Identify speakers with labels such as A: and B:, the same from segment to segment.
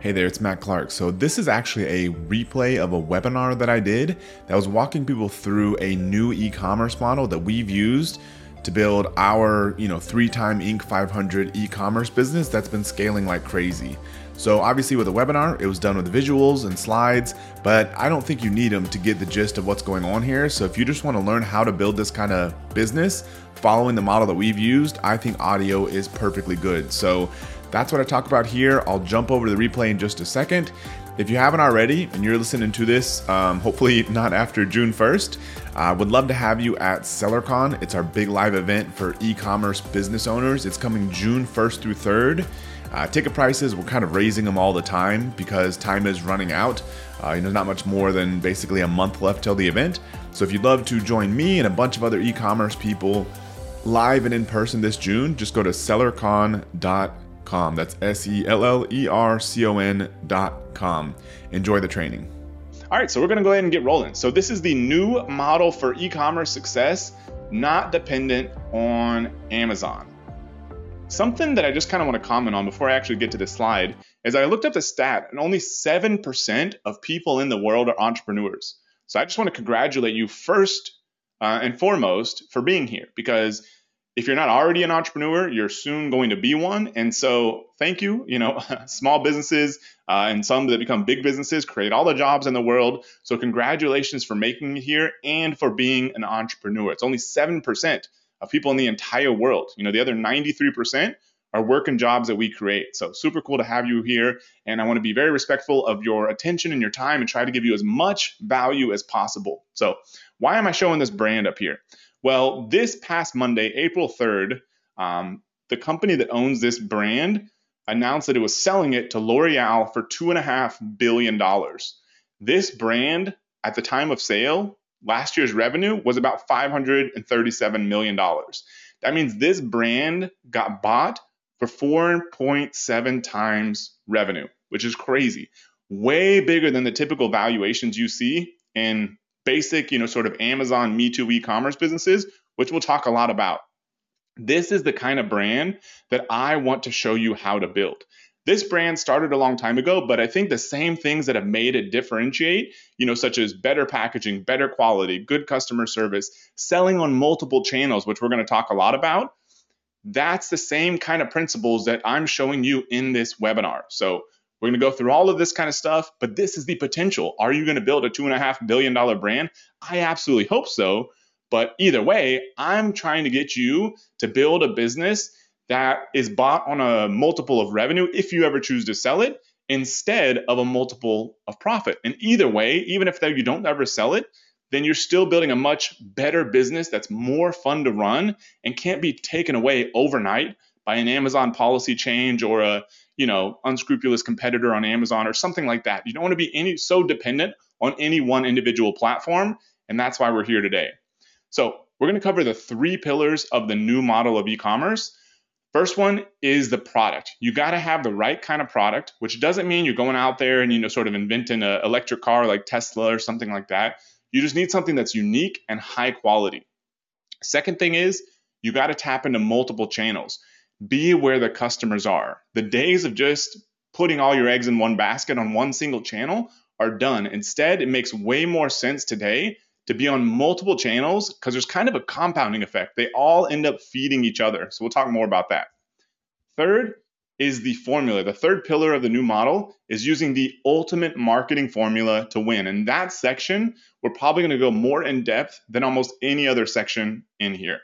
A: Hey there, it's Matt Clark. So, this is actually a replay of a webinar that I did that was walking people through a new e commerce model that we've used to build our, you know, three time Inc. 500 e commerce business that's been scaling like crazy. So, obviously, with a webinar, it was done with visuals and slides, but I don't think you need them to get the gist of what's going on here. So, if you just want to learn how to build this kind of business following the model that we've used, I think audio is perfectly good. So, that's what I talk about here. I'll jump over to the replay in just a second. If you haven't already and you're listening to this, um, hopefully not after June 1st, I uh, would love to have you at SellerCon. It's our big live event for e commerce business owners. It's coming June 1st through 3rd. Uh, ticket prices, we're kind of raising them all the time because time is running out. Uh, you know, not much more than basically a month left till the event. So if you'd love to join me and a bunch of other e commerce people live and in person this June, just go to sellercon.com com. That's S E L L E R C O N dot com. Enjoy the training.
B: All right, so we're going to go ahead and get rolling. So, this is the new model for e commerce success, not dependent on Amazon. Something that I just kind of want to comment on before I actually get to this slide is I looked up the stat, and only 7% of people in the world are entrepreneurs. So, I just want to congratulate you first uh, and foremost for being here because if you're not already an entrepreneur, you're soon going to be one. And so, thank you. You know, small businesses uh, and some that become big businesses create all the jobs in the world. So, congratulations for making it here and for being an entrepreneur. It's only 7% of people in the entire world. You know, the other 93% are working jobs that we create. So, super cool to have you here. And I want to be very respectful of your attention and your time and try to give you as much value as possible. So, why am I showing this brand up here? Well, this past Monday, April 3rd, um, the company that owns this brand announced that it was selling it to L'Oreal for $2.5 billion. This brand, at the time of sale, last year's revenue was about $537 million. That means this brand got bought for 4.7 times revenue, which is crazy. Way bigger than the typical valuations you see in basic, you know, sort of Amazon Me Too e-commerce businesses, which we'll talk a lot about. This is the kind of brand that I want to show you how to build. This brand started a long time ago, but I think the same things that have made it differentiate, you know, such as better packaging, better quality, good customer service, selling on multiple channels, which we're going to talk a lot about, that's the same kind of principles that I'm showing you in this webinar. So we're going to go through all of this kind of stuff, but this is the potential. Are you going to build a $2.5 billion brand? I absolutely hope so. But either way, I'm trying to get you to build a business that is bought on a multiple of revenue if you ever choose to sell it instead of a multiple of profit. And either way, even if you don't ever sell it, then you're still building a much better business that's more fun to run and can't be taken away overnight by an Amazon policy change or a you know, unscrupulous competitor on Amazon or something like that. You don't want to be any so dependent on any one individual platform, and that's why we're here today. So, we're going to cover the three pillars of the new model of e-commerce. First one is the product. You got to have the right kind of product, which doesn't mean you're going out there and you know sort of inventing an electric car like Tesla or something like that. You just need something that's unique and high quality. Second thing is you got to tap into multiple channels be where the customers are. The days of just putting all your eggs in one basket on one single channel are done. Instead, it makes way more sense today to be on multiple channels because there's kind of a compounding effect. They all end up feeding each other. So we'll talk more about that. Third is the formula. The third pillar of the new model is using the ultimate marketing formula to win. And that section, we're probably going to go more in depth than almost any other section in here.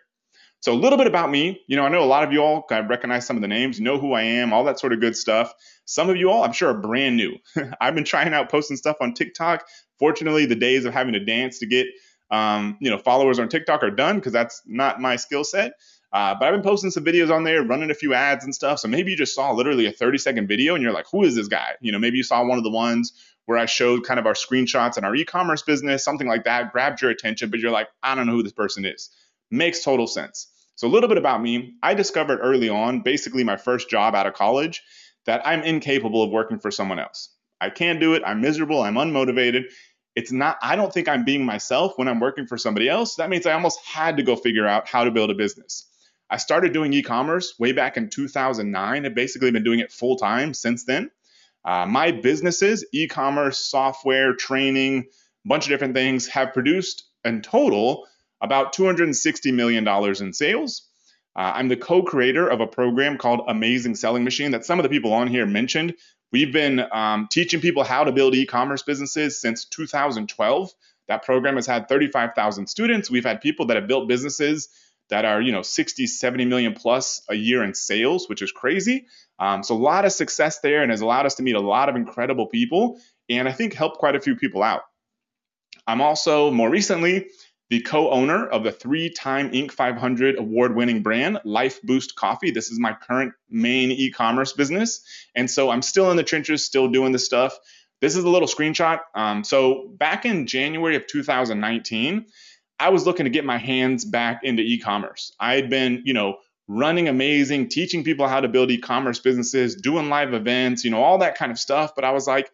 B: So a little bit about me. You know, I know a lot of you all of recognize some of the names, know who I am, all that sort of good stuff. Some of you all, I'm sure, are brand new. I've been trying out posting stuff on TikTok. Fortunately, the days of having to dance to get um, you know followers on TikTok are done because that's not my skill set. Uh, but I've been posting some videos on there, running a few ads and stuff. So maybe you just saw literally a 30 second video and you're like, who is this guy? You know, maybe you saw one of the ones where I showed kind of our screenshots and our e-commerce business, something like that, grabbed your attention, but you're like, I don't know who this person is. Makes total sense. So, a little bit about me. I discovered early on, basically my first job out of college, that I'm incapable of working for someone else. I can't do it. I'm miserable. I'm unmotivated. It's not, I don't think I'm being myself when I'm working for somebody else. That means I almost had to go figure out how to build a business. I started doing e commerce way back in 2009. I've basically been doing it full time since then. Uh, my businesses, e commerce, software, training, a bunch of different things, have produced in total about $260 million in sales. Uh, I'm the co creator of a program called Amazing Selling Machine that some of the people on here mentioned. We've been um, teaching people how to build e commerce businesses since 2012. That program has had 35,000 students. We've had people that have built businesses that are, you know, 60, 70 million plus a year in sales, which is crazy. Um, so a lot of success there and has allowed us to meet a lot of incredible people and I think helped quite a few people out. I'm also more recently the co-owner of the three-time Inc. 500 award-winning brand Life Boost Coffee. This is my current main e-commerce business, and so I'm still in the trenches, still doing this stuff. This is a little screenshot. Um, so back in January of 2019, I was looking to get my hands back into e-commerce. I had been, you know, running amazing, teaching people how to build e-commerce businesses, doing live events, you know, all that kind of stuff. But I was like,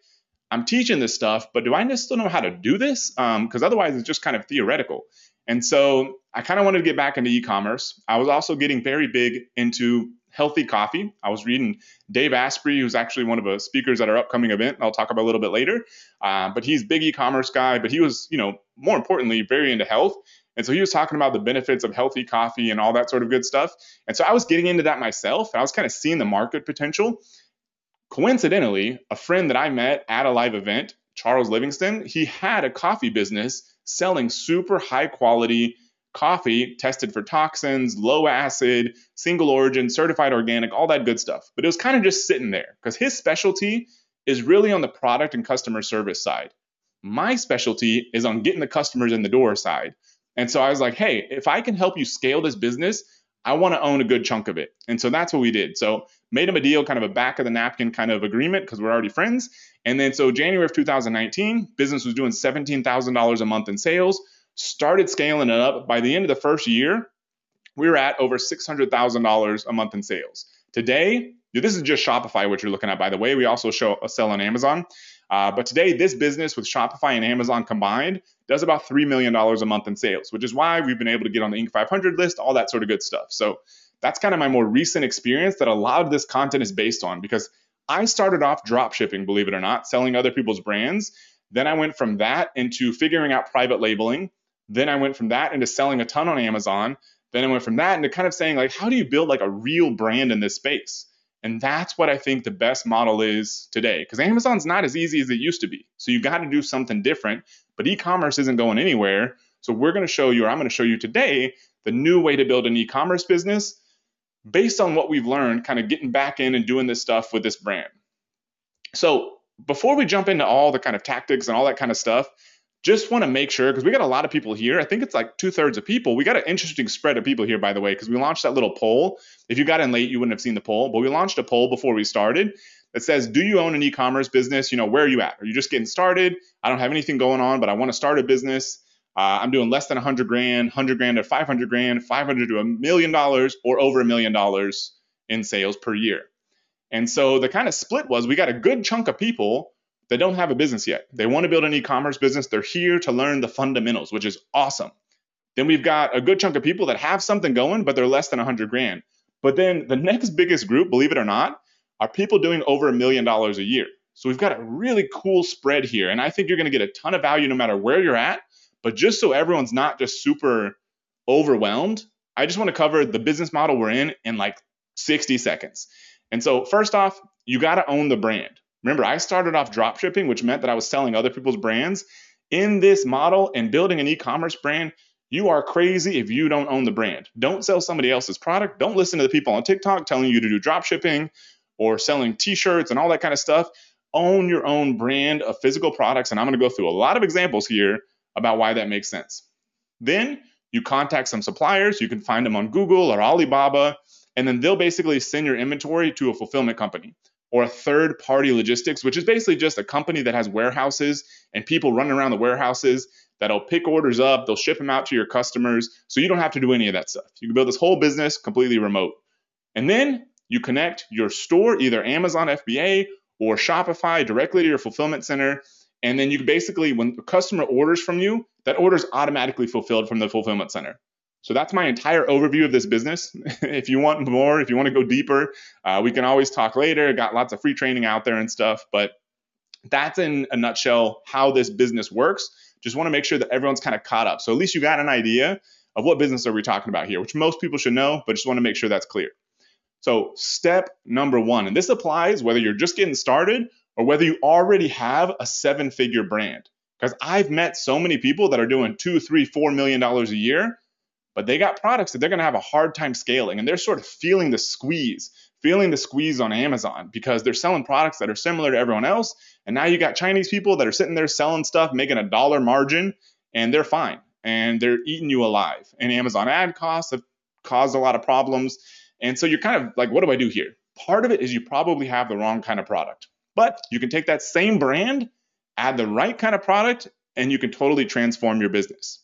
B: I'm teaching this stuff, but do I still know how to do this? Because um, otherwise, it's just kind of theoretical. And so I kind of wanted to get back into e-commerce. I was also getting very big into healthy coffee. I was reading Dave Asprey, who's actually one of the speakers at our upcoming event. I'll talk about a little bit later. Uh, but he's big e-commerce guy, but he was, you know, more importantly, very into health. And so he was talking about the benefits of healthy coffee and all that sort of good stuff. And so I was getting into that myself. And I was kind of seeing the market potential. Coincidentally, a friend that I met at a live event, Charles Livingston, he had a coffee business selling super high quality coffee tested for toxins, low acid, single origin, certified organic, all that good stuff. But it was kind of just sitting there because his specialty is really on the product and customer service side. My specialty is on getting the customers in the door side. And so I was like, hey, if I can help you scale this business, I want to own a good chunk of it. And so that's what we did. So made him a deal, kind of a back of the napkin kind of agreement because we're already friends. And then so January of 2019, business was doing $17,000 a month in sales, started scaling it up. By the end of the first year, we were at over $600,000 a month in sales. Today, this is just Shopify, which you're looking at, by the way. We also show a sell on Amazon. Uh, but today, this business with Shopify and Amazon combined does about $3 million a month in sales, which is why we've been able to get on the Inc. 500 list, all that sort of good stuff. So that's kind of my more recent experience that a lot of this content is based on because I started off drop shipping, believe it or not, selling other people's brands. Then I went from that into figuring out private labeling. Then I went from that into selling a ton on Amazon. Then I went from that into kind of saying, like, how do you build like a real brand in this space? And that's what I think the best model is today because Amazon's not as easy as it used to be. So you got to do something different, but e commerce isn't going anywhere. So we're going to show you, or I'm going to show you today, the new way to build an e commerce business based on what we've learned, kind of getting back in and doing this stuff with this brand. So before we jump into all the kind of tactics and all that kind of stuff, just want to make sure because we got a lot of people here. I think it's like two thirds of people. We got an interesting spread of people here, by the way, because we launched that little poll. If you got in late, you wouldn't have seen the poll, but we launched a poll before we started that says, "Do you own an e-commerce business? You know, where are you at? Are you just getting started? I don't have anything going on, but I want to start a business. Uh, I'm doing less than 100 grand, 100 grand to 500 grand, 500 to a million dollars, or over a million dollars in sales per year." And so the kind of split was we got a good chunk of people that don't have a business yet. They want to build an e commerce business. They're here to learn the fundamentals, which is awesome. Then we've got a good chunk of people that have something going, but they're less than 100 grand. But then the next biggest group, believe it or not, are people doing over a million dollars a year. So we've got a really cool spread here. And I think you're going to get a ton of value no matter where you're at. But just so everyone's not just super overwhelmed, I just want to cover the business model we're in in like 60 seconds. And so, first off, you got to own the brand. Remember, I started off drop shipping, which meant that I was selling other people's brands. In this model and building an e commerce brand, you are crazy if you don't own the brand. Don't sell somebody else's product. Don't listen to the people on TikTok telling you to do drop shipping or selling t shirts and all that kind of stuff. Own your own brand of physical products. And I'm going to go through a lot of examples here about why that makes sense. Then you contact some suppliers. You can find them on Google or Alibaba, and then they'll basically send your inventory to a fulfillment company or a third party logistics, which is basically just a company that has warehouses and people running around the warehouses that'll pick orders up, they'll ship them out to your customers. So you don't have to do any of that stuff. You can build this whole business completely remote. And then you connect your store, either Amazon FBA or Shopify, directly to your fulfillment center. And then you basically, when a customer orders from you, that order is automatically fulfilled from the fulfillment center. So that's my entire overview of this business. if you want more, if you want to go deeper, uh, we can always talk later. Got lots of free training out there and stuff, but that's in a nutshell how this business works. Just want to make sure that everyone's kind of caught up. So at least you got an idea of what business are we talking about here, which most people should know, but just want to make sure that's clear. So step number one, and this applies whether you're just getting started or whether you already have a seven figure brand. Because I've met so many people that are doing two, three, four million dollars a year but they got products that they're to have a hard time scaling and they're sort of feeling the squeeze feeling the squeeze on amazon because they're selling products that are similar to everyone else and now you got chinese people that are sitting there selling stuff making a dollar margin and they're fine and they're eating you alive. And amazon ad costs have caused a lot of problems and so you're kind of like what do i do here? Part of it is you probably have the wrong kind of product but you can take that same brand add the right kind of product and you can totally transform your business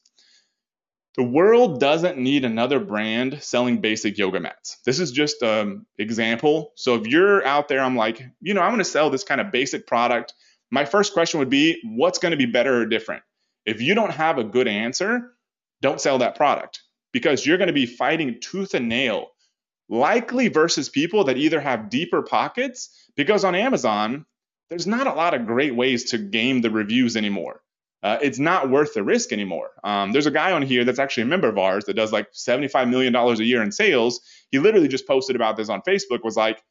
B: the world doesn't need another brand selling basic yoga mats. This is just an example. So if you're out there, I'm like, you know, I'm going to sell this kind of basic product. My first question would be, what's going to be better or different? If you don't have a good answer, don't sell that product because you're going to be fighting tooth and nail, likely versus people that either have deeper pockets, because on Amazon, there's not a lot of great ways to game the reviews anymore uh, it's not worth the risk anymore. Um, there's a guy on here that's actually a member of ours that does like $75 million a year in sales. He literally just posted about this on Facebook, was like,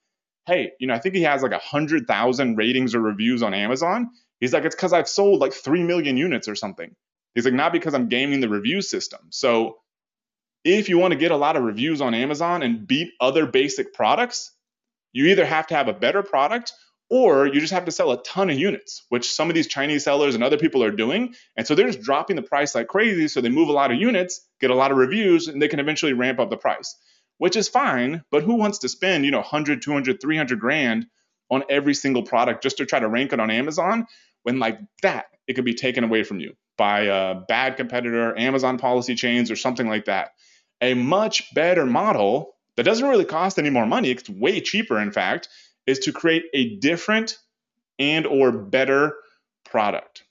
B: hey, you know, I think he has like 100,000 ratings or reviews on Amazon. He's like, it's because I've sold like 3 million units or something. He's like, not because I'm gaming the review system. So if you want to get a lot of reviews on Amazon and beat other basic products, you either have to have a better product or you just have to sell a ton of units, which some of these Chinese sellers and other people are doing. And so they're just dropping the price like crazy. So they move a lot of units, get a lot of reviews, and they can eventually ramp up the price, which is fine. But who wants to spend, you know, 100, 200, 300 grand on every single product just to try to rank it on Amazon when, like that, it could be taken away from you by a bad competitor, Amazon policy chains, or something like that. A much better model that doesn't really cost any more money, it's way cheaper, in fact is to create a different and or better product.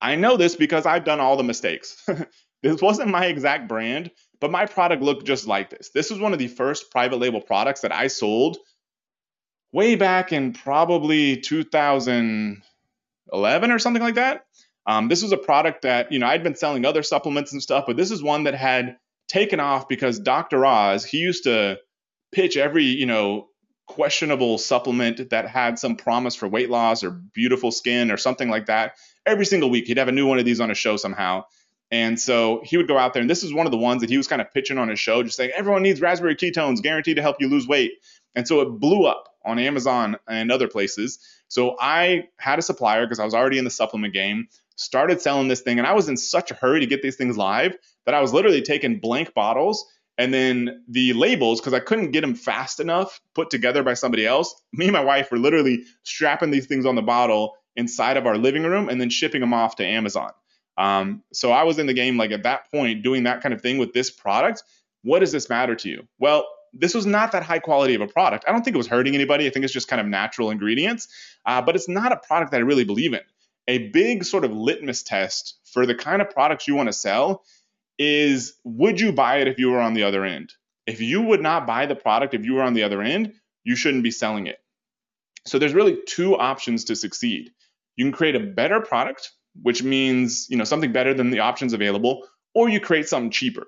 B: I know this because I've done all the mistakes. this wasn't my exact brand, but my product looked just like this. This was one of the first private label products that I sold way back in probably 2011 or something like that. Um, this was a product that, you know, I'd been selling other supplements and stuff, but this is one that had taken off because Dr. Oz, he used to pitch every, you know, questionable supplement that had some promise for weight loss or beautiful skin or something like that. Every single week, he'd have a new one of these on a show somehow. And so he would go out there, and this is one of the ones that he was kind of pitching on his show, just saying, everyone needs raspberry ketones, guaranteed to help you lose weight. And so it blew up on Amazon and other places. So I had a supplier because I was already in the supplement game, started selling this thing, and I was in such a hurry to get these things live that I was literally taking blank bottles and then the labels, because I couldn't get them fast enough put together by somebody else, me and my wife were literally strapping these things on the bottle inside of our living room and then shipping them off to Amazon. Um, so I was in the game, like at that point, doing that kind of thing with this product. What does this matter to you? Well, this was not that high quality of a product. I don't think it was hurting anybody. I think it's just kind of natural ingredients, uh, but it's not a product that I really believe in. A big sort of litmus test for the kind of products you want to sell is would you buy it if you were on the other end? If you would not buy the product if you were on the other end, you shouldn't be selling it. So there's really two options to succeed. You can create a better product, which means, you know, something better than the options available, or you create something cheaper.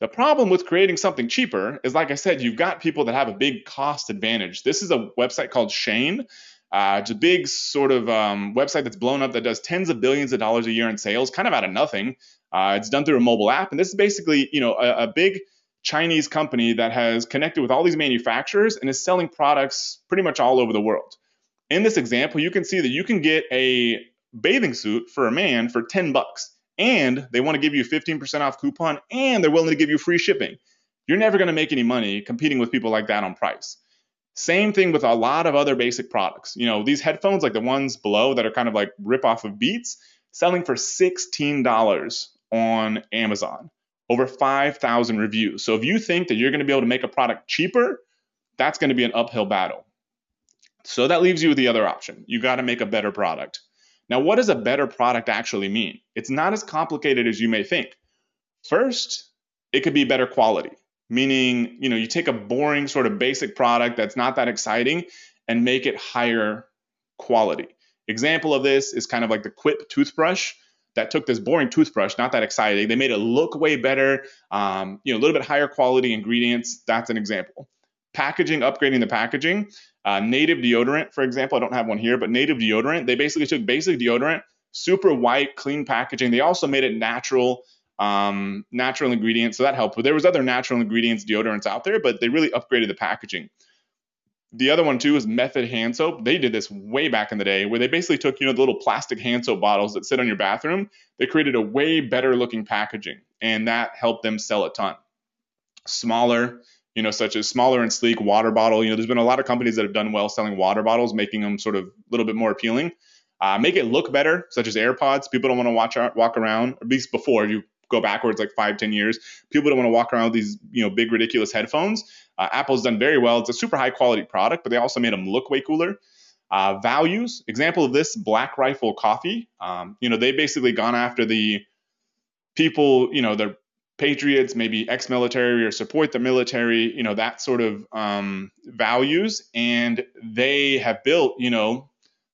B: The problem with creating something cheaper is, like I said, you've got people that have a big cost advantage. This is a website called Shein. Uh, it's a big sort of um, website that's blown up that does tens of billions of dollars a year in sales, kind of out of nothing. Uh, it's done through a mobile app, and this is basically, you know, a, a big Chinese company that has connected with all these manufacturers and is selling products pretty much all over the world. In this example, you can see that you can get a bathing suit for a man for 10 bucks, and they want to give you a 15% off coupon, and they're willing to give you free shipping. You're never going to make any money competing with people like that on price. Same thing with a lot of other basic products. You know, these headphones, like the ones below that are kind of like rip off of Beats, selling for $16 on Amazon. Over 5,000 reviews. So if you think that you're going to be able to make a product cheaper, that's going to be an uphill battle. So that leaves you with the other option. You got to make a better product. Now, what does a better product actually mean? It's not as complicated as you may think. First, it could be better quality, meaning, you know, you take a boring sort of basic product that's not that exciting and make it higher quality. Example of this is kind of like the Quip toothbrush that took this boring toothbrush, not that exciting. They made it look way better, um, you know, a little bit higher quality ingredients. That's an example. Packaging, upgrading the packaging. Uh, native deodorant, for example, I don't have one here, but native deodorant, they basically took basic deodorant, super white, clean packaging. They also made it natural, um, natural ingredients, so that helped. But there was other natural ingredients deodorants out there, but they really upgraded the packaging. The other one too is Method hand soap. They did this way back in the day where they basically took, you know, the little plastic hand soap bottles that sit on your bathroom. They created a way better looking packaging and that helped them sell a ton. Smaller, you know, such as smaller and sleek water bottle. You know, there's been a lot of companies that have done well selling water bottles, making them sort of a little bit more appealing. Uh, make it look better, such as AirPods. People don't want to watch walk around, at least before you go backwards like five, ten years. People don't want to walk around with these, you know, big ridiculous headphones. Uh, Apple's done very well. It's a super high quality product, but they also made them look way cooler. Uh, values, example of this, Black Rifle Coffee. Um, you know, they basically gone after the people, you know, the patriots, maybe ex-military or support the military, you know, that sort of um, values, and they have built, you know,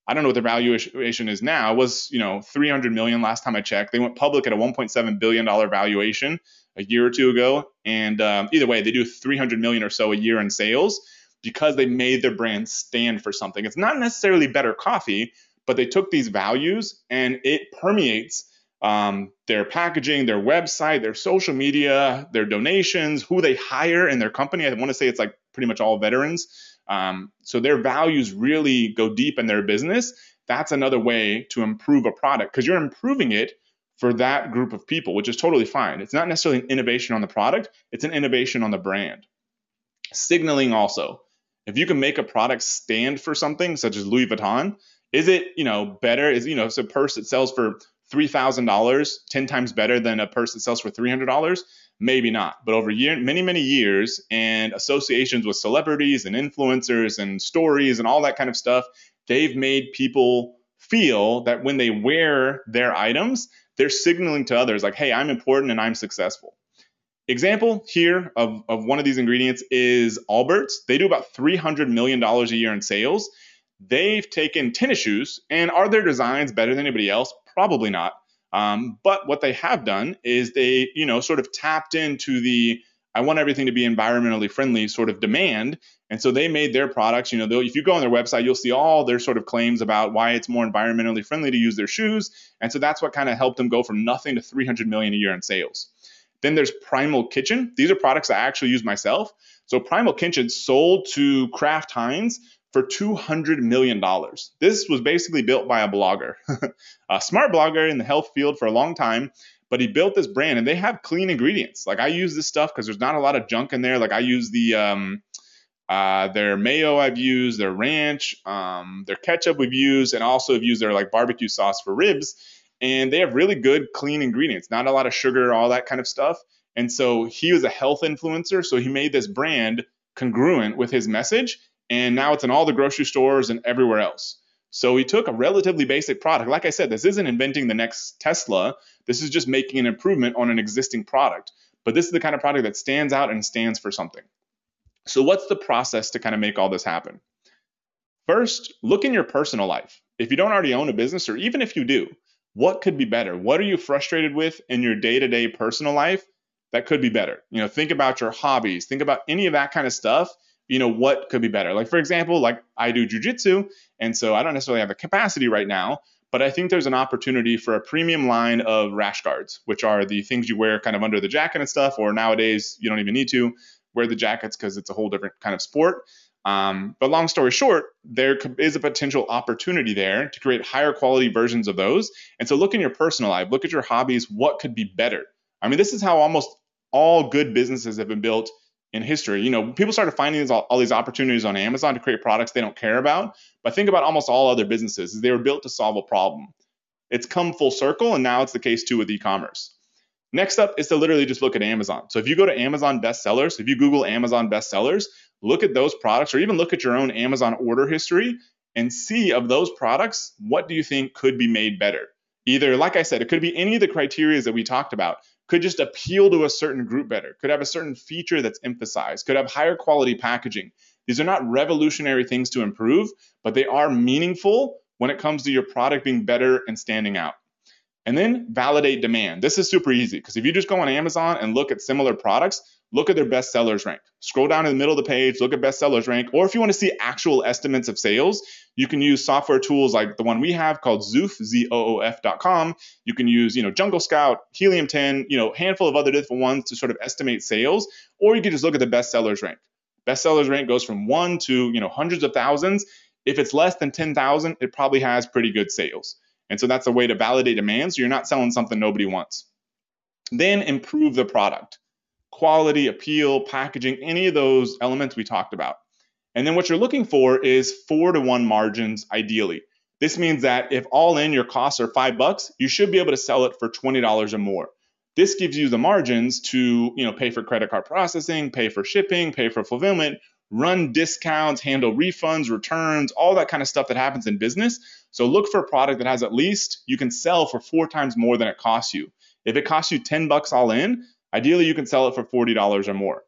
B: I don't know what the valuation is now. It was, you know, 300 million last time I checked. They went public at a 1.7 billion dollar valuation a year or two ago, and um, either way, they do 300 million or so a year in sales because they made their brand stand for something. It's not necessarily better coffee, but they took these values and it permeates um, their packaging, their website, their social media, their donations, who they hire in their company. I want to say it's like pretty much all veterans. Um, so their values really go deep in their business. That's another way to improve a product because you're improving it for that group of people, which is totally fine. It's not necessarily an innovation on the product, it's an innovation on the brand. Signaling also. If you can make a product stand for something such as Louis Vuitton, is it, you know, better? Is, you know, it's a purse that sells for $3,000, 10 times better than a purse that sells for $300? Maybe not. But over year, many, many years and associations with celebrities and influencers and stories and all that kind of stuff, they've made people feel that when they wear their items, they're signaling to others like, hey, I'm important and I'm successful. Example here of, of one of these ingredients is Allbirds. They do about $300 million a year in sales. They've taken tennis shoes, and are their designs better than anybody else? Probably not. Um, but what they have done is they, you know, sort of tapped into the I want everything to be environmentally friendly sort of demand. And so they made their products, you know, if you go on their website, you'll see all their sort of claims about why it's more environmentally friendly to use their shoes. And so that's what kind of helped them go from nothing to 300 million a year in sales. Then there's Primal Kitchen. These are products I actually use myself. So Primal Kitchen sold to Kraft Heinz for $200 million. This was basically built by a blogger, a smart blogger in the health field for a long time, but he built this brand and they have clean ingredients. Like I use this stuff because there's not a lot of junk in there. Like I use the, um, uh, their mayo I've used, their ranch, um, their ketchup we've used, and also have used their like barbecue sauce for ribs. And they have really good, clean ingredients, not a lot of sugar, all that kind of stuff. And so he was a health influencer. So he made this brand congruent with his message and now it's in all the grocery stores and everywhere else. So we took a relatively basic product. Like I said, this isn't inventing the next Tesla. This is just making an improvement on an existing product. But this is the kind of product that stands out and stands for something. So, what's the process to kind of make all this happen? First, look in your personal life. If you don't already own a business, or even if you do, what could be better? What are you frustrated with in your day to day personal life that could be better? You know, think about your hobbies, think about any of that kind of stuff you know what could be better? Like for example like i do jujitsu and so i don't necessarily have the capacity right now but i think there's an opportunity for a premium line of rash guards which are the things you wear kind of under the jacket and stuff or nowadays you don't even need to wear the jackets because it's a whole different kind of sport. Um, but long story short there is a potential opportunity there to create higher quality versions of those. And so look in your personal life look at your hobbies what could be better? I mean this is how almost all good businesses have been built in history. You know, people started finding these, all, all, these opportunities on Amazon to create products they don't care about. But think about almost all other businesses; they were built to solve a problem. It's come full circle, and now it's the case too with e-commerce. Next up is to literally just look at Amazon. So if you go to Amazon bestsellers, if you Google Amazon bestsellers, look at those products, or even look at your own Amazon order history and see of those products what do you think could be made better. Either, like I said, it could be any of the criteria that we talked about could just appeal to a certain group better, could have a certain feature that's emphasized, could have higher quality packaging. These are not revolutionary things to improve, but they are meaningful when it comes to your product being better and standing out. And then validate demand. This is super easy because if you just go on Amazon and look at similar products, look at their best sellers rank. Scroll down in the middle of the page, look at best sellers rank. Or if you want to see actual estimates of sales, you can use software tools like the one we have called Zoof, Z-O-O-F.com. You can use, you know, Jungle Scout, Helium 10, you know, handful of other different ones to sort of estimate sales. Or you can just look at the best sellers rank. Best sellers rank goes from one to, you know, hundreds of thousands. If it's less than 10,000, it probably has pretty good sales. And so that's a way to validate demand so you're not selling something nobody wants. Then improve the product. Quality, appeal, packaging, any of those elements we talked about. And then what you're looking for is four to one margins ideally. This means that if all in your costs are five bucks, you should be able to sell it for $20 or more. This gives you the margins to, you know, pay for credit card processing, pay for shipping, pay for fulfillment, run discounts, handle refunds, returns, all that kind of stuff that happens in business. So look for a product that has at least you can sell for four times more than it costs you. If it costs you 10 bucks all in, ideally you can sell it for $40 or more.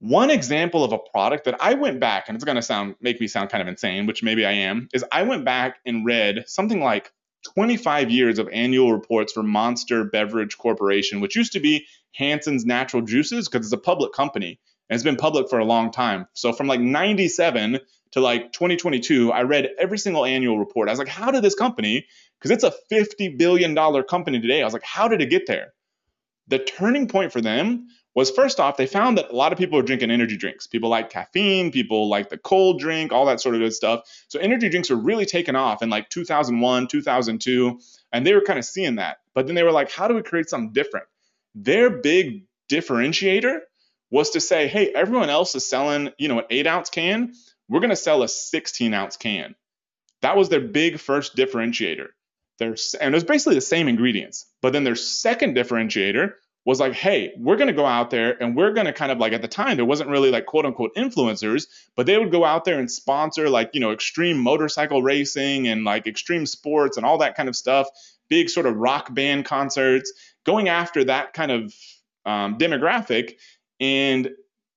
B: One example of a product that I went back, and it's going to sound make me sound kind of insane, which maybe I am, is I went back and read something like 25 years of annual reports for Monster Beverage Corporation, which used to be Hansen's Natural Juices because it's a public company and it's been public for a long time. So from like 97 to like 2022, I read every single annual report. I was like, how did this company, because it's a $50 billion company today, I was like, how did it get there? The turning point for them was first off, they found that a lot of people are drinking energy drinks. People like caffeine, people like the cold drink, all that sort of good stuff. So energy drinks were really taken off in like 2001, 2002, and they were kind of seeing that. But then they were like, how do we create something different? Their big differentiator was to say, hey, everyone else is selling, you know, an eight ounce can. We're going to sell a 16 ounce can. That was their big first differentiator. There's, and it was basically the same ingredients. But then their second differentiator was like, hey, we're to go out there and we're to kind of like at the time, there wasn't really like quote unquote influencers, but they would go out there and sponsor like, you know, extreme motorcycle racing and like extreme sports and all that kind of stuff, big sort of rock band concerts, going after that kind of um, demographic and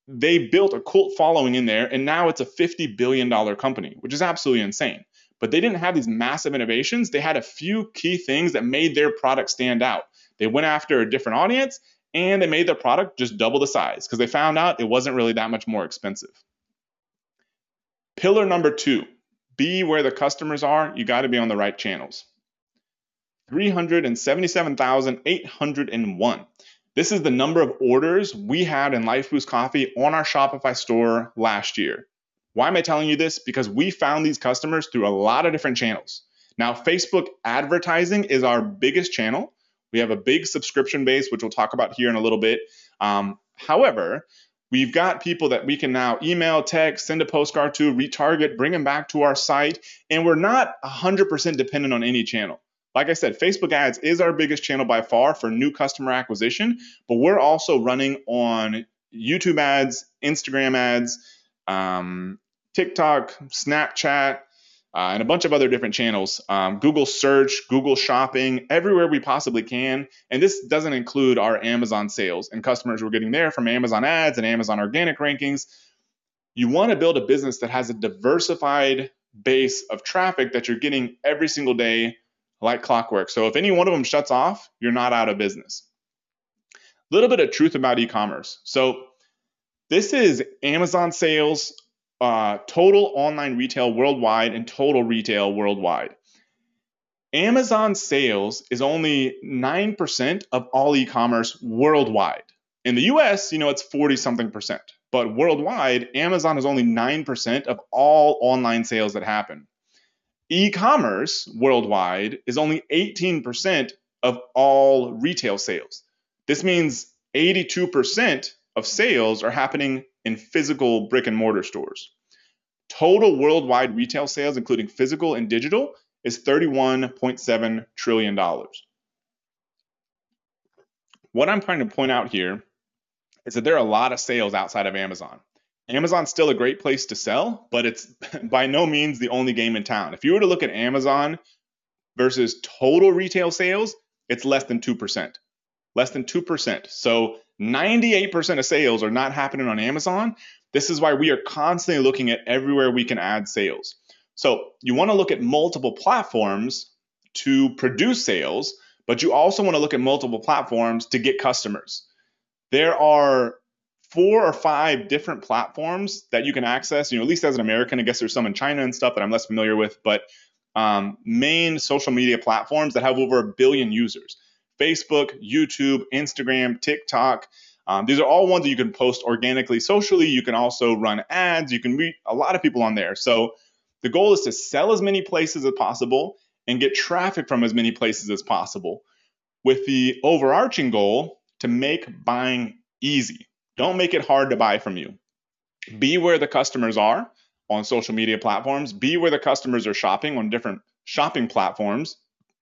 B: they built a cult following in there and now it's a 50 billion dollar company which is absolutely insane but they didn't have these massive innovations. They had a few key things that made their product stand out. They went after a different audience and they made their product just double the size because they found out it wasn't really that much more expensive. Pillar number 2 be where the customers are. You got to be on the right channels. 377,801 this is the number of orders we had in Life Boost Coffee on our Shopify store last year. Why am I telling you this? Because we found these customers through a lot of different channels. Now, Facebook advertising is our biggest channel. We have a big subscription base, which we'll talk about here in a little bit. Um, however, we've got people that we can now email, text, send a postcard to, retarget, bring them back to our site, and we're not 100% dependent on any channel. Like I said, Facebook ads is our biggest channel by far for new customer acquisition, but we're also running on YouTube ads, Instagram ads, um, TikTok, Snapchat, uh, and a bunch of other different channels. Um, Google search, Google shopping, everywhere we possibly can. And this doesn't include our Amazon sales and customers we're getting there from Amazon ads and Amazon organic rankings. You want to build a business that has a diversified base of traffic that you're getting every single day like clockwork. So if any one of them shuts off, you're not out of business. A little bit of truth about e-commerce. So this is Amazon sales, uh, total online retail worldwide, and total retail worldwide. Amazon sales is only 9% of all e commerce worldwide. In the US, you know, it's 40 something percent. But worldwide, Amazon is only 9% of all online sales that happen. E commerce worldwide is only 18% of all retail sales. This means 82% of sales are happening in physical brick and mortar stores. Total worldwide retail sales, including physical and digital, is $31.7 trillion. What I'm trying to point out here is that there are a lot of sales outside of Amazon. Amazon's still a great place to sell, but it's by no means the only game in town. If you were to look at Amazon versus total retail sales, it's less than 2%. less than 2%. So 98% of sales are not happening on Amazon. This is why we are constantly looking at everywhere we can add sales. So you want to look at multiple platforms to produce sales, but you also want to look at multiple platforms to get customers. There are four or five different platforms that you can access. You know, at least as an American, I guess there's some in China and stuff that I'm less familiar with, but um, main social media platforms that have over a billion users Facebook, YouTube, Instagram, TikTok. Um, these are all ones that you can post organically socially. You can also run ads. You can reach a lot of people on there. So the goal is to sell as many places as possible and get traffic from as many places as possible with the overarching goal to make buying easy. Don't make it hard to buy from you. Be where the customers are on social media platforms, be where the customers are shopping on different shopping platforms,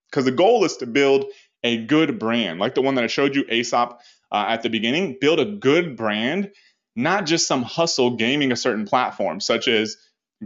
B: because the goal is to build a good brand, like the one that I showed you, Aesop, uh, at the beginning. Build a good brand, not just some hustle gaming a certain platform, such as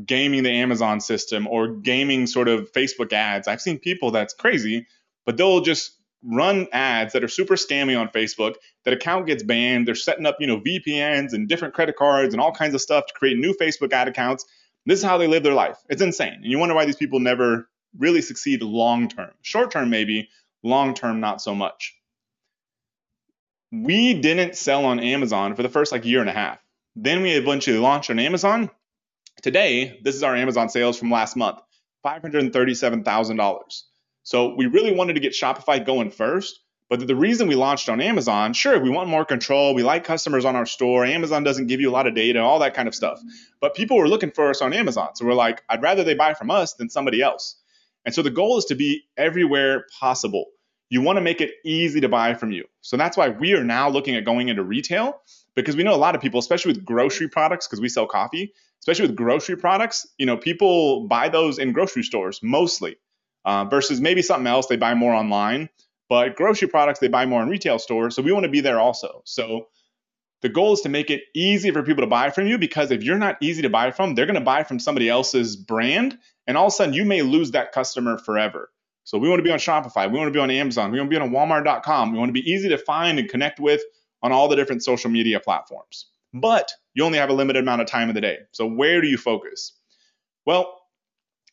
B: gaming the Amazon system or gaming sort of Facebook ads. I've seen people that's crazy, but they'll just run ads that are super scammy on Facebook. That account gets banned. They're setting up, you know, VPNs and different credit cards and all kinds of stuff to create new Facebook ad accounts. This is how they live their life. It's insane. And you wonder why these people never really succeed long term. Short term, maybe, long term, not so much. We didn't sell on Amazon for the first like year and a half. Then we eventually launched on Amazon Today, this is our Amazon sales from last month $537,000. So we really wanted to get Shopify going first. But the reason we launched on Amazon, sure, we want more control. We like customers on our store. Amazon doesn't give you a lot of data, all that kind of stuff. But people were looking for us on Amazon. So we're like, I'd rather they buy from us than somebody else. And so the goal is to be everywhere possible. You want to make it easy to buy from you. So that's why we are now looking at going into retail because we know a lot of people, especially with grocery products, because we sell coffee, especially with grocery products, you know, people buy those in grocery stores mostly uh, versus maybe something else they buy more online. But grocery products, they buy more in retail stores. So we want to be there also. So the goal is to make it easy for people to buy from you because if you're not easy to buy from, they're going to buy from somebody else's brand. And all of a sudden, you may lose that customer forever. So we want to be on Shopify. We want to be on Amazon. We want to be on Walmart.com. We want to be easy to find and connect with on all the different social media platforms. Mm-hmm. But you only have a limited amount of time of the day. So where do you focus? Well,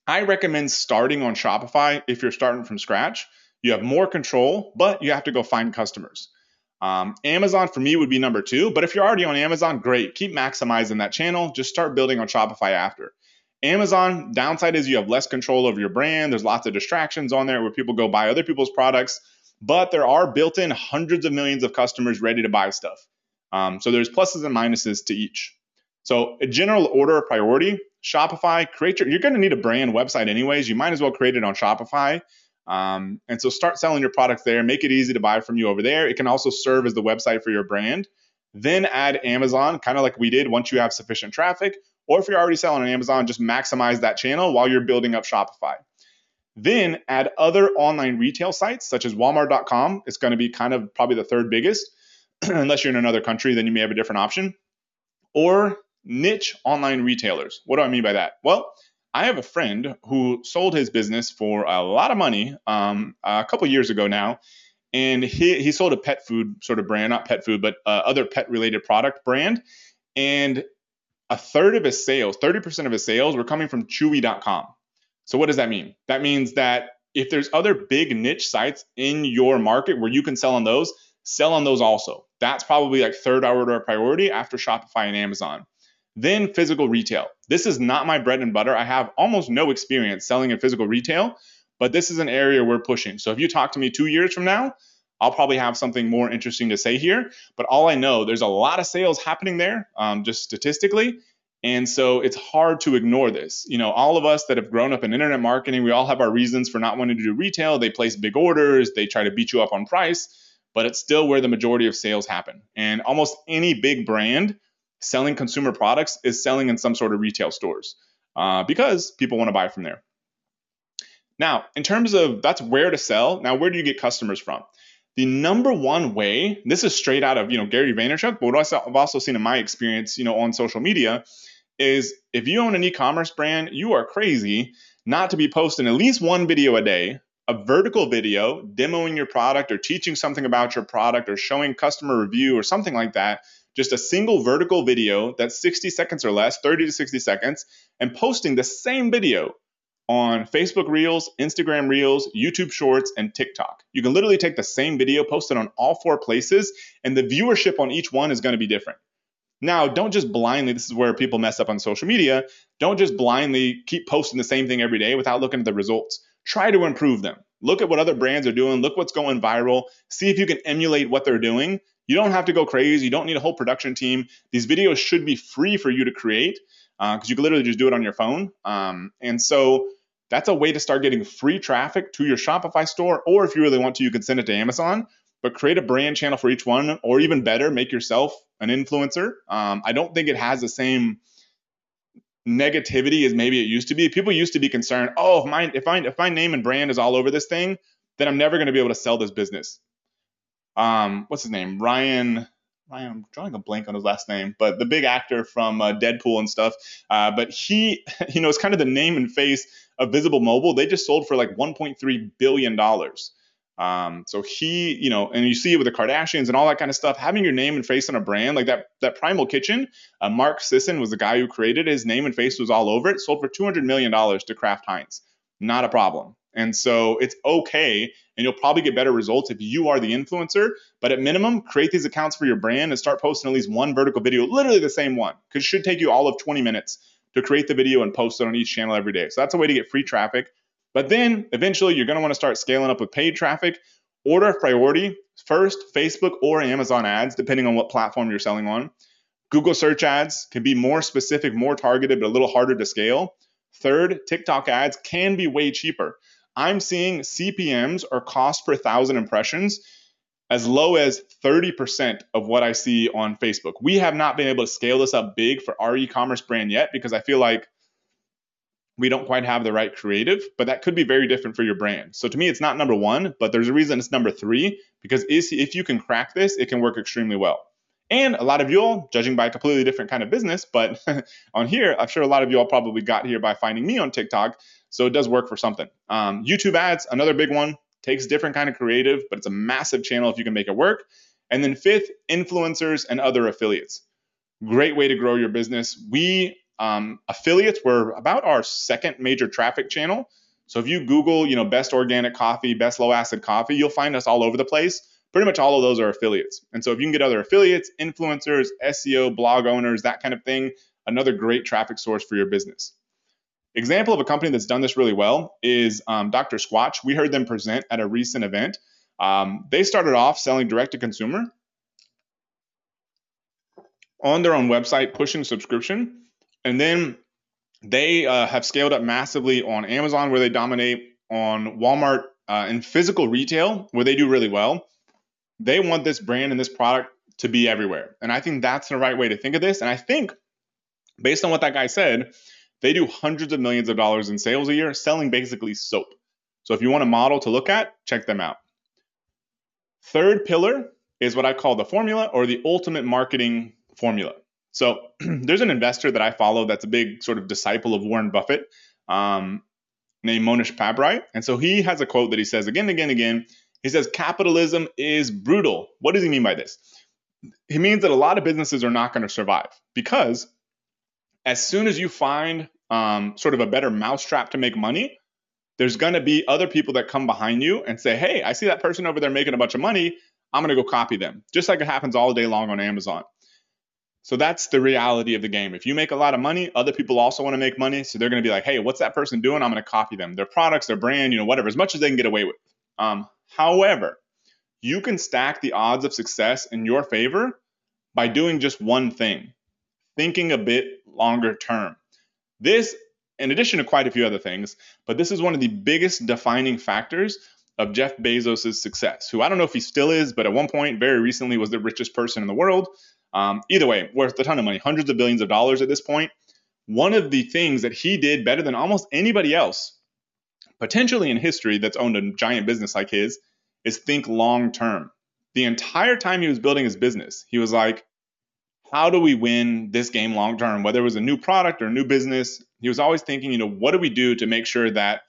B: I recommend starting on Shopify if you're starting from scratch. You have more control, but you have to go find customers. Um, Amazon for me would be number two, but if you're already on Amazon, great. Keep maximizing that channel. Just start building on Shopify after. Amazon, downside is you have less control over your brand. There's lots of distractions on there where people go buy other people's products, but there are built in hundreds of millions of customers ready to buy stuff. Um, so there's pluses and minuses to each. So a general order of priority, Shopify, create your, you're going to need a brand website anyways. You might as well create it on Shopify. Um, and so start selling your products there, make it easy to buy from you over there. It can also serve as the website for your brand. Then add Amazon, kind of like we did once you have sufficient traffic. Or if you're already selling on Amazon, just maximize that channel while you're building up Shopify. Then add other online retail sites such as Walmart.com. It's going to be kind of probably the third biggest. unless you're in another country, then you may have a different option. Or niche online retailers. What do I mean by that? Well, I have a friend who sold his business for a lot of money um, a couple years ago now, and he he sold a pet food sort of brand, not pet food, but uh, other pet related product brand, and a third of his sales, 30% of his sales were coming from Chewy.com. So what does that mean? That means that if there's other big niche sites in your market where you can sell on those, sell on those also. That's probably like third order of priority after Shopify and Amazon. Then physical retail. This is not my bread and butter. I have almost no experience selling in physical retail, but this is an area we're pushing. So if you talk to me two years from now, I'll probably have something more interesting to say here. But all I know, there's a lot of sales happening there, um, just statistically. And so it's hard to ignore this. You know, all of us that have grown up in internet marketing, we all have our reasons for not wanting to do retail. They place big orders, they try to beat you up on price but it's still where the majority of sales happen. And almost any big brand selling consumer products is selling in some sort of retail stores uh, because people want to buy from there. Now, in terms of that's where to sell, now where do you get customers from? The number one way, this is straight out of you know Gary Vaynerchuk, but what I've also seen in my experience, you know, on social media, is if you own an e-commerce brand, you are crazy not to be posting at least one video a day a vertical video demoing your product or teaching something about your product or showing customer review or something like that. Just a single vertical video that's 60 seconds or less, 30 to 60 seconds, and posting the same video on Facebook Reels, Instagram Reels, YouTube Shorts, and TikTok. You can literally take the same video, post it on all four places, and the viewership on each one is going to be different. Now, don't just blindly, this is where people mess up on social media. Don't just blindly keep posting the same thing every day without looking at the results. Try to improve them. Look at what other brands are doing. Look what's going viral. See if you can emulate what they're doing. You don't have to go crazy. You don't need a whole production team. These videos should be free for you to create because uh, you can literally just do it on your phone. Um, and so that's a way to start getting free traffic to your Shopify store. Or if you really want to, you can send it to Amazon, but create a brand channel for each one, or even better, make yourself an influencer. Um, I don't think it has the same negativity as maybe it used to be. People used to be concerned, oh, if my if I if my name and brand is all over this thing, then I'm never going to be able to sell this business. Um, what's his name? Ryan. Ryan, I'm drawing a blank on his last name, but the big actor from uh, Deadpool and stuff. Uh, but he, you know, it's kind of the name and face of Visible Mobile. They just sold for like 1.3 billion dollars. Um, so he, you know, and you see it with the Kardashians and all that kind of stuff. Having your name and face on a brand like that, that Primal Kitchen, uh, Mark Sisson was the guy who created it. His name and face was all over it. Sold for 200 million dollars to Kraft Heinz. Not a problem. And so it's okay, and you'll probably get better results if you are the influencer. But at minimum, create these accounts for your brand and start posting at least one vertical video, literally the same one, because it should take you all of 20 minutes to create the video and post it on each channel every day. So that's a way to get free traffic. But then eventually you're going to want to start scaling up with paid traffic. Order of priority first, Facebook or Amazon ads, depending on what platform you're selling on. Google search ads can be more specific, more targeted, but a little harder to scale. Third, TikTok ads can be way cheaper. I'm seeing CPMs or cost per thousand impressions as low as 30% of what I see on Facebook. We have not been able to scale this up big for our e commerce brand yet because I feel like we don't quite have the right creative, but that could be very different for your brand. So to me, it's not number one, but there's a reason it's number three because if you can crack this, it can work extremely well. And a lot of you all, judging by a completely different kind of business, but on here, I'm sure a lot of you all probably got here by finding me on TikTok. So it does work for something. Um, YouTube ads, another big one, takes different kind of creative, but it's a massive channel if you can make it work. And then fifth, influencers and other affiliates. Great way to grow your business. We um, affiliates were about our second major traffic channel. So if you Google, you know, best organic coffee, best low acid coffee, you'll find us all over the place. Pretty much all of those are affiliates. And so if you can get other affiliates, influencers, SEO, blog owners, that kind of thing, another great traffic source for your business. Example of a company that's done this really well is um, Dr. Squatch. We heard them present at a recent event. Um, they started off selling direct to consumer on their own website, pushing subscription. And then they uh, have scaled up massively on Amazon, where they dominate, on Walmart uh, and physical retail, where they do really well. They want this brand and this product to be everywhere. And I think that's the right way to think of this. And I think, based on what that guy said, they do hundreds of millions of dollars in sales a year selling basically soap. So if you want a model to look at, check them out. Third pillar is what I call the formula or the ultimate marketing formula. So there's an investor that I follow that's a big sort of disciple of Warren Buffett um, named Mohnish Pabrai. And so he has a quote that he says again and again again. He says, capitalism is brutal. What does he mean by this? He means that a lot of businesses are not going to survive because as soon as you find um, sort of a better mousetrap to make money, there's going to be other people that come behind you and say, Hey, I see that person over there making a bunch of money. I'm going to go copy them, just like it happens all day long on Amazon. So that's the reality of the game. If you make a lot of money, other people also want to make money. So they're going to be like, Hey, what's that person doing? I'm going to copy them, their products, their brand, you know, whatever, as much as they can get away with. Um, however, you can stack the odds of success in your favor by doing just one thing thinking a bit longer term. This, in addition to quite a few other things, but this is one of the biggest defining factors of Jeff Bezos' success, who I don't know if he still is, but at one point, very recently, was the richest person in the world. Um, either way, worth a ton of money, hundreds of billions of dollars at this point. One of the things that he did better than almost anybody else, potentially in history that's owned a giant business like his, is think long term. The entire time he was building his business, he was like, how do we win this game long term? Whether it was a new product or a new business, he was always thinking, you know, what do we do to make sure that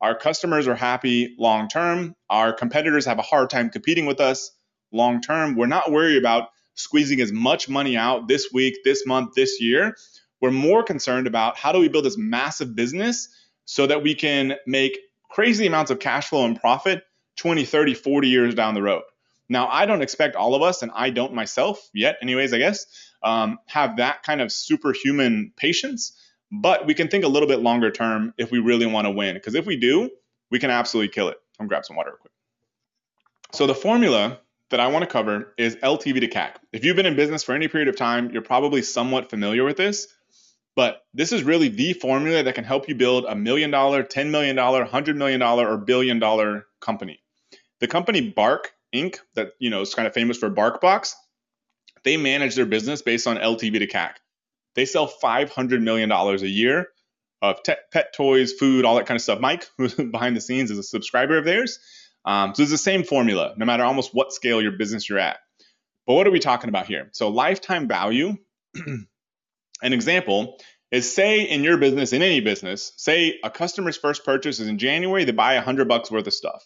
B: Our customers are happy long term. Our competitors have a hard time competing with us long term. We're not worried about squeezing as much money out this week, this month, this year. We're more concerned about how do we build this massive business so that we can make crazy amounts of cash flow and profit 20, 30, 40 years down the road. Now, I don't expect all of us, and I don't myself yet, anyways, I guess, um, have that kind of superhuman patience. But we can think a little bit longer term if we really want to win. Because if we do, we can absolutely kill it. I'm grab some water real quick. So the formula that I want to cover is LTV to CAC. If you've been in business for any period of time, you're probably somewhat familiar with this. But this is really the formula that can help you build a million dollar, $10 million, $100 million, or billion dollar company. The company Bark Inc., that you know is kind of famous for BarkBox, they manage their business based on LTV to CAC. They sell $500 million a year of te- pet toys, food, all that kind of stuff. Mike, who's behind the scenes, is a subscriber of theirs. Um, so it's the same formula, no matter almost what scale your business you're at. But what are we talking about here? So lifetime value An example is say in your business, in any business, say a customer's first purchase is in January, they buy 100 bucks worth of stuff.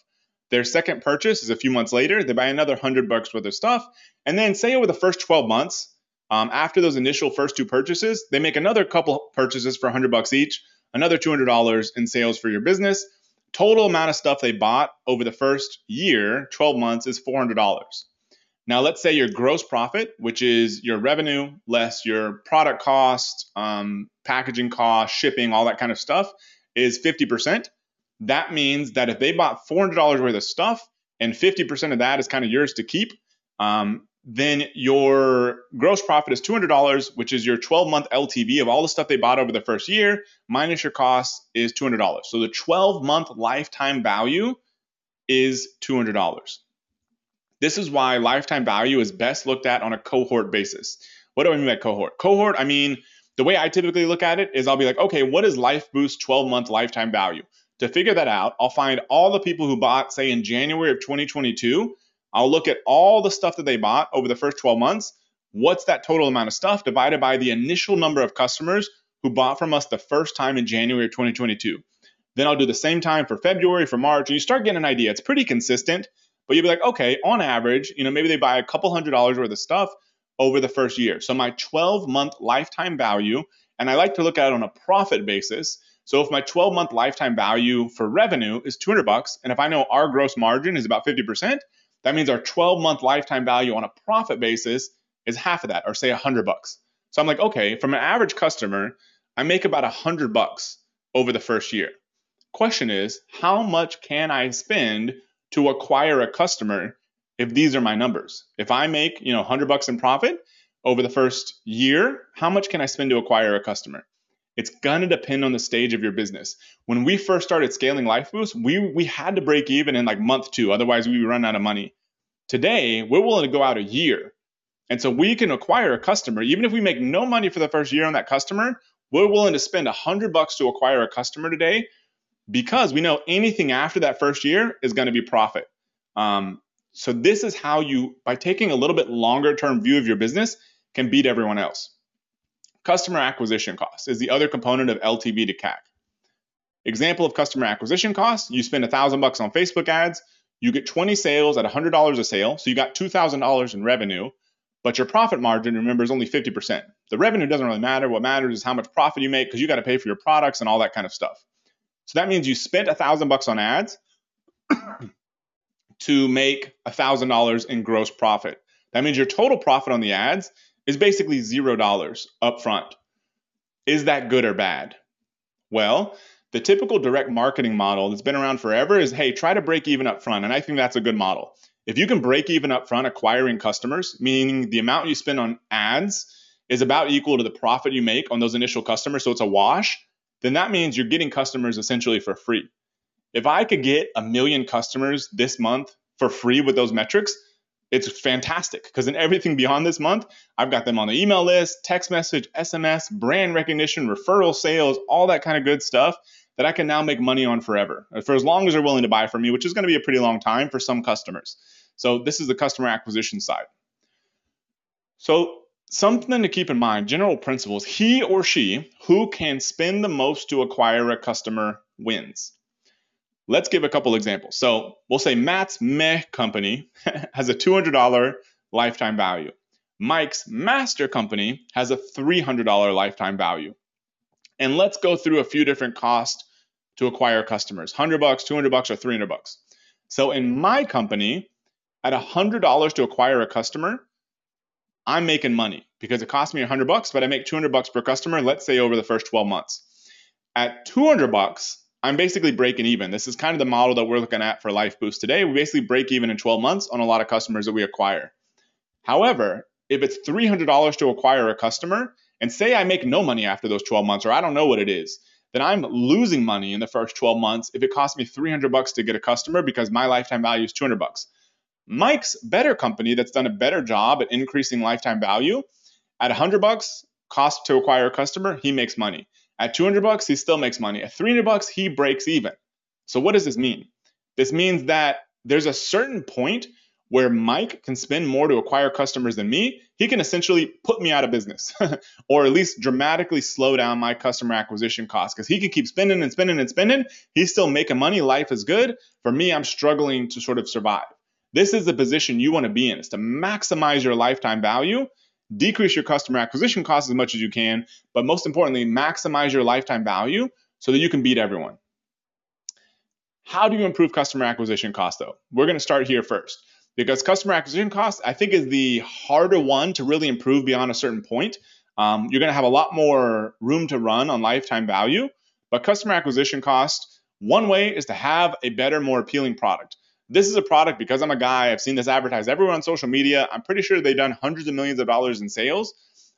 B: Their second purchase is a few months later, they buy another 100 bucks worth of stuff. And then say over the first 12 months, um, after those initial first two purchases, they make another couple purchases for 100 bucks each, another $200 in sales for your business. Total amount of stuff they bought over the first year, 12 months, is $400. Now, let's say your gross profit, which is your revenue less your product cost, um, packaging cost, shipping, all that kind of stuff, is 50%. That means that if they bought $400 worth of stuff and 50% of that is kind of yours to keep, um, then your gross profit is $200, which is your 12 month LTV of all the stuff they bought over the first year, minus your cost is $200. So the 12 month lifetime value is $200. This is why lifetime value is best looked at on a cohort basis. What do I mean by cohort? Cohort, I mean, the way I typically look at it is I'll be like, okay, what is LifeBoost 12 month lifetime value? To figure that out, I'll find all the people who bought, say, in January of 2022. I'll look at all the stuff that they bought over the first 12 months. What's that total amount of stuff divided by the initial number of customers who bought from us the first time in January of 2022? Then I'll do the same time for February, for March, and you start getting an idea. It's pretty consistent. But you'd be like, okay, on average, you know, maybe they buy a couple hundred dollars worth of stuff over the first year. So my 12 month lifetime value, and I like to look at it on a profit basis. So if my 12 month lifetime value for revenue is 200 bucks, and if I know our gross margin is about 50%, that means our 12 month lifetime value on a profit basis is half of that, or say 100 bucks. So I'm like, okay, from an average customer, I make about 100 bucks over the first year. Question is, how much can I spend to acquire a customer if these are my numbers. If I make, you know, 100 bucks in profit over the first year, how much can I spend to acquire a customer? It's going to depend on the stage of your business. When we first started scaling LifeBoost, we we had to break even in like month 2, otherwise we would run out of money. Today, we're willing to go out a year. And so we can acquire a customer even if we make no money for the first year on that customer, we're willing to spend 100 bucks to acquire a customer today because we know anything after that first year is going to be profit. Um, so this is how you, by taking a little bit longer term view of your business, can beat everyone else. Customer acquisition cost is the other component of LTV to CAC. Example of customer acquisition cost: you spend a thousand bucks on Facebook ads, you get 20 sales at $100 a sale, so you got $2,000 in revenue, but your profit margin, remember, is only 50%. The revenue doesn't really matter. What matters is how much profit you make because you got to pay for your products and all that kind of stuff. So that means you spent a thousand bucks on ads to make a thousand dollars in gross profit. That means your total profit on the ads is basically zero dollars up front. Is that good or bad? Well, the typical direct marketing model that's been around forever is hey, try to break even up front. And I think that's a good model. If you can break even up front acquiring customers, meaning the amount you spend on ads is about equal to the profit you make on those initial customers, so it's a wash, then that means you're getting customers essentially for free. If I could get a million customers this month for free with those metrics, it's fantastic because in everything beyond this month, I've got them on the email list, text message, SMS, brand recognition, referral sales, all that kind of good stuff that I can now make money on forever uh, for as long as they're willing to buy from me, which is going to be a pretty long time for some customers. So, this is the customer acquisition side. So, something to keep in mind general principles he or she who can spend the most to acquire a customer wins Let's give a couple examples. So we'll say Matt's Meh company has a $200 lifetime value. Mike's Master company has a $300 lifetime value. And let's go through a few different costs to acquire customers 100 bucks, 200 bucks, or 300 bucks. So in my company, at $100 to acquire a customer, I'm making money because it costs me 100 bucks, but I make 200 bucks per customer, let's say over the first 12 months. At 200 bucks, I'm basically breaking even. This is kind of the model that we're looking at for Life Boost today. We basically break even in 12 months on a lot of customers that we acquire. However, if it's $300 to acquire a customer, and say I make no money after those 12 months, or I don't know what it is, then I'm losing money in the first 12 months if it costs me 300 bucks to get a customer because my lifetime value is 200 bucks. Mike's better company that's done a better job at increasing lifetime value at 100 bucks cost to acquire a customer, he makes money. At 200 bucks, he still makes money. At 300 bucks, he breaks even. So what does this mean? This means that there's a certain point where Mike can spend more to acquire customers than me, he can essentially put me out of business or at least dramatically slow down my customer acquisition costs because he can keep spending and spending and spending. He's still making money. Life is good. For me, I'm struggling to sort of survive. This is the position you want to be in is to maximize your lifetime value, decrease your customer acquisition costs as much as you can, but most importantly, maximize your lifetime value so that you can beat everyone. How do you improve customer acquisition costs though? We're going to start here first because customer acquisition cost, I think, is the harder one to really improve beyond a certain point. Um, you're going to have a lot more room to run on lifetime value, but customer acquisition cost, one way is to have a better, more appealing product. This is a product because I'm a guy, I've seen this advertised everywhere on social media. I'm pretty sure they've done hundreds of millions of dollars in sales.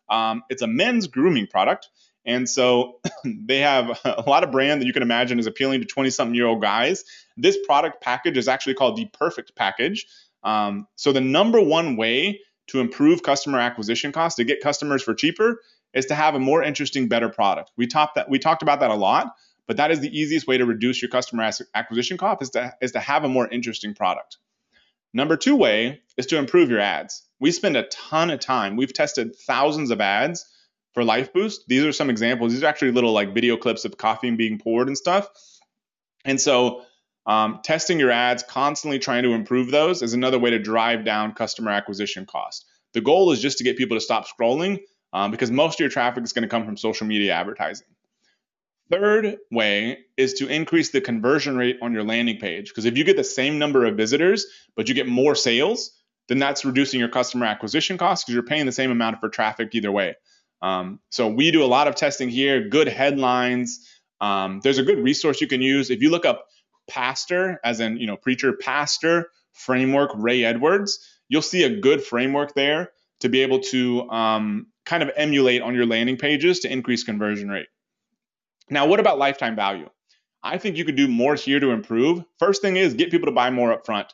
B: Um, it's a men's grooming product. And so they have a lot of brand that you can imagine is appealing to 20 something year old guys. This product package is actually called the perfect package. Um, so the number one way to improve customer acquisition costs to get customers for cheaper is to have a more interesting, better product. We talked that we talked about that a lot, but that is the easiest way to reduce your customer acquisition cost is to, is to have a more interesting product. Number two way is to improve your ads. We spend a ton of time. We've tested thousands of ads for Life Boost. These are some examples. These are actually little like video clips of coffee being poured and stuff. And so um, testing your ads, constantly trying to improve those is another way to drive down customer acquisition cost. The goal is just to get people to stop scrolling um, because most of your traffic is going to come from social media advertising. Third way is to increase the conversion rate on your landing page. Because if you get the same number of visitors, but you get more sales, then that's reducing your customer acquisition costs because you're paying the same amount for traffic either way. Um, so we do a lot of testing here, good headlines. Um, there's a good resource you can use. If you look up pastor, as in, you know, preacher, pastor framework, Ray Edwards, you'll see a good framework there to be able to um, kind of emulate on your landing pages to increase conversion rate. Now, what about lifetime value? I think you could do more here to improve. First thing is get people to buy more upfront.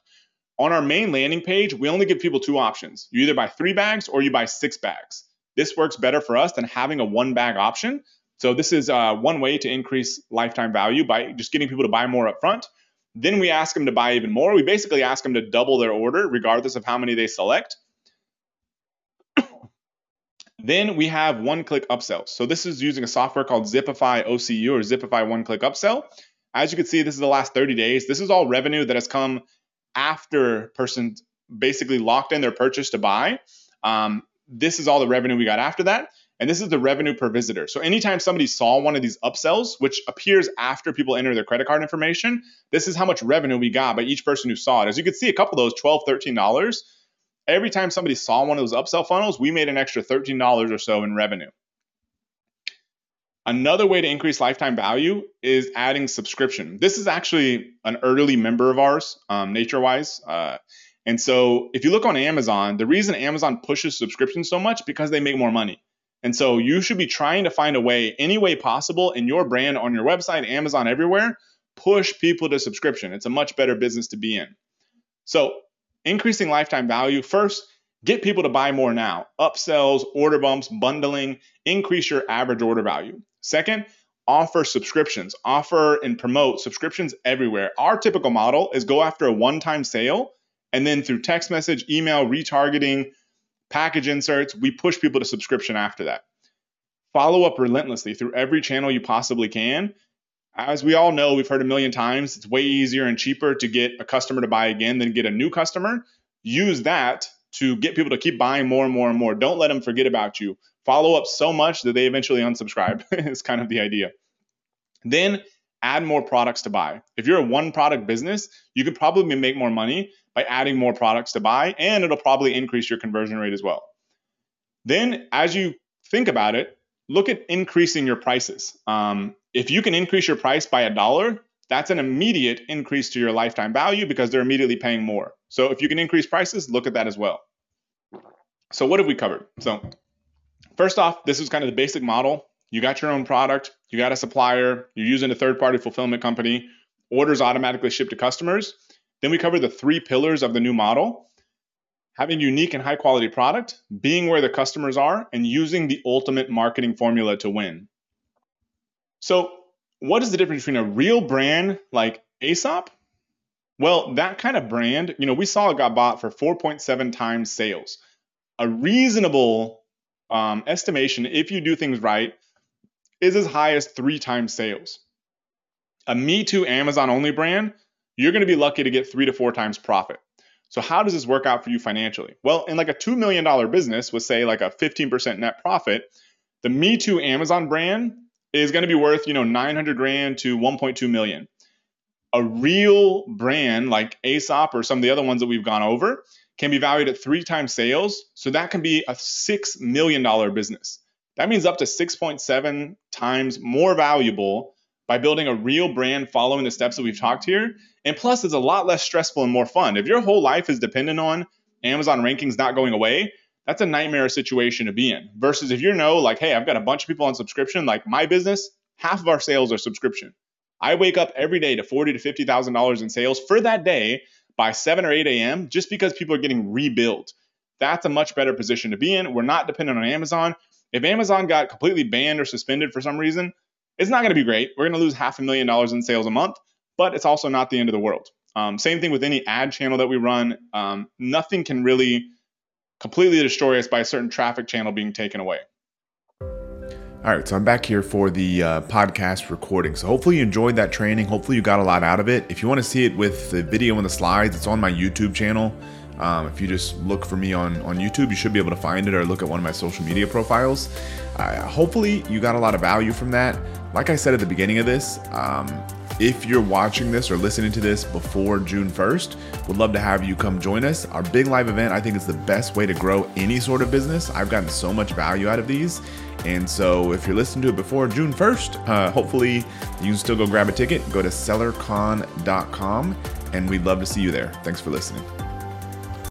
B: On our main landing page, we only give people two options. You either buy three bags or you buy six bags. This works better for us than having a one bag option so this is uh, one way to increase lifetime value by just getting people to buy more upfront. Then we ask them to buy even more. We basically ask them to double their order, regardless of how many they select. Then we have one-click upsells. So this is using a software called Zipify OCU or Zipify one-click upsell. As you can see, this is the last 30 days. This is all revenue that has come after person basically locked in their purchase to buy. Um, this is all the revenue we got after that. And this is the revenue per visitor. So anytime somebody saw one of these upsells, which appears after people enter their credit card information, this is how much revenue we got by each person who saw it. As you can see, a couple of those $12, $13. Every time somebody saw one of those upsell funnels, we made an extra $13 or so in revenue. Another way to increase lifetime value is adding subscription. This is actually an early member of ours, um, NatureWise. Uh, and so if you look on Amazon, the reason Amazon pushes subscriptions so much because they make more money. And so you should be trying to find a way, any way possible, in your brand, on your website, Amazon, everywhere, push people to subscription. It's a much better business to be in. So, increasing lifetime value first, get people to buy more now. Upsells, order bumps, bundling, increase your average order value. Second, offer subscriptions, offer and promote subscriptions everywhere. Our typical model is go after a one time sale and then through text message, email, retargeting, package inserts, we push people to subscription after that. Follow up relentlessly through every channel you possibly can. As we all know, we've heard a million times, it's way easier and cheaper to get a customer to buy again than get a new customer. Use that to get people to keep buying more and more and more. Don't let them forget about you. Follow up so much that they eventually unsubscribe, is kind of the idea. Then add more products to buy. If you're a one product business, you could probably make more money by adding more products to buy, and it'll probably increase your conversion rate as well. Then, as you think about it, look at increasing your prices. Um, if you can increase your price by a dollar, that's an immediate increase to your lifetime value because they're immediately paying more. So if you can increase prices, look at that as well. So what have we covered? So first off, this is kind of the basic model. You got your own product, you got a supplier, you're using a third-party fulfillment company, orders automatically ship to customers. Then we cover the three pillars of the new model. Having unique and high quality product, being where the customers are, and using the ultimate marketing formula to win. So, what is the difference between a real brand like Aesop? Well, that kind of brand, you know, we saw it got bought for 4.7 times sales. A reasonable um, estimation, if you do things right, is as high as three times sales. A Me Too Amazon only brand, you're going to be lucky to get three to four times profit. So, how does this work out for you financially? Well, in like a $2 million business with, say, like a 15% net profit, the Me Too Amazon brand is going to be worth, you know, 900 grand to 1.2 million. A real brand like Aesop or some of the other ones that we've gone over can be valued at three times sales. So that can be a $6 million business. That means up to 6.7 times more valuable by building a real brand following the steps that we've talked here. And plus, it's a lot less stressful and more fun. If your whole life is dependent on Amazon rankings not going away, that's a nightmare situation to be in. Versus if you're know, like, hey, I've got a bunch of people on subscription, like my business, half of our sales are subscription. I wake up every day to forty to fifty thousand dollars in sales for that day by 7 or 8 a.m. just because people are getting rebilled. That's a much better position to be in. We're not dependent on Amazon. If Amazon got completely banned or suspended for some reason, it's not going to be great. We're going to lose half a million dollars in sales a month, but it's also not the end of the world. Um, same thing with any ad channel that we run. Um, nothing can really completely destroy us by a certain traffic channel being taken away.
A: All right, so I'm back here for the uh, podcast recording. So hopefully you enjoyed that training. Hopefully you got a lot out of it. If you want to see it with the video and the slides, it's on my YouTube channel. Um, if you just look for me on, on YouTube, you should be able to find it or look at one of my social media profiles. Uh, hopefully, you got a lot of value from that. Like I said at the beginning of this, um, if you're watching this or listening to this before June 1st, would love to have you come join us. Our big live event, I think, is the best way to grow any sort of business. I've gotten so much value out of these. And so, if you're listening to it before June 1st, uh, hopefully you can still go grab a ticket. Go to sellercon.com, and we'd love to see you there. Thanks for listening.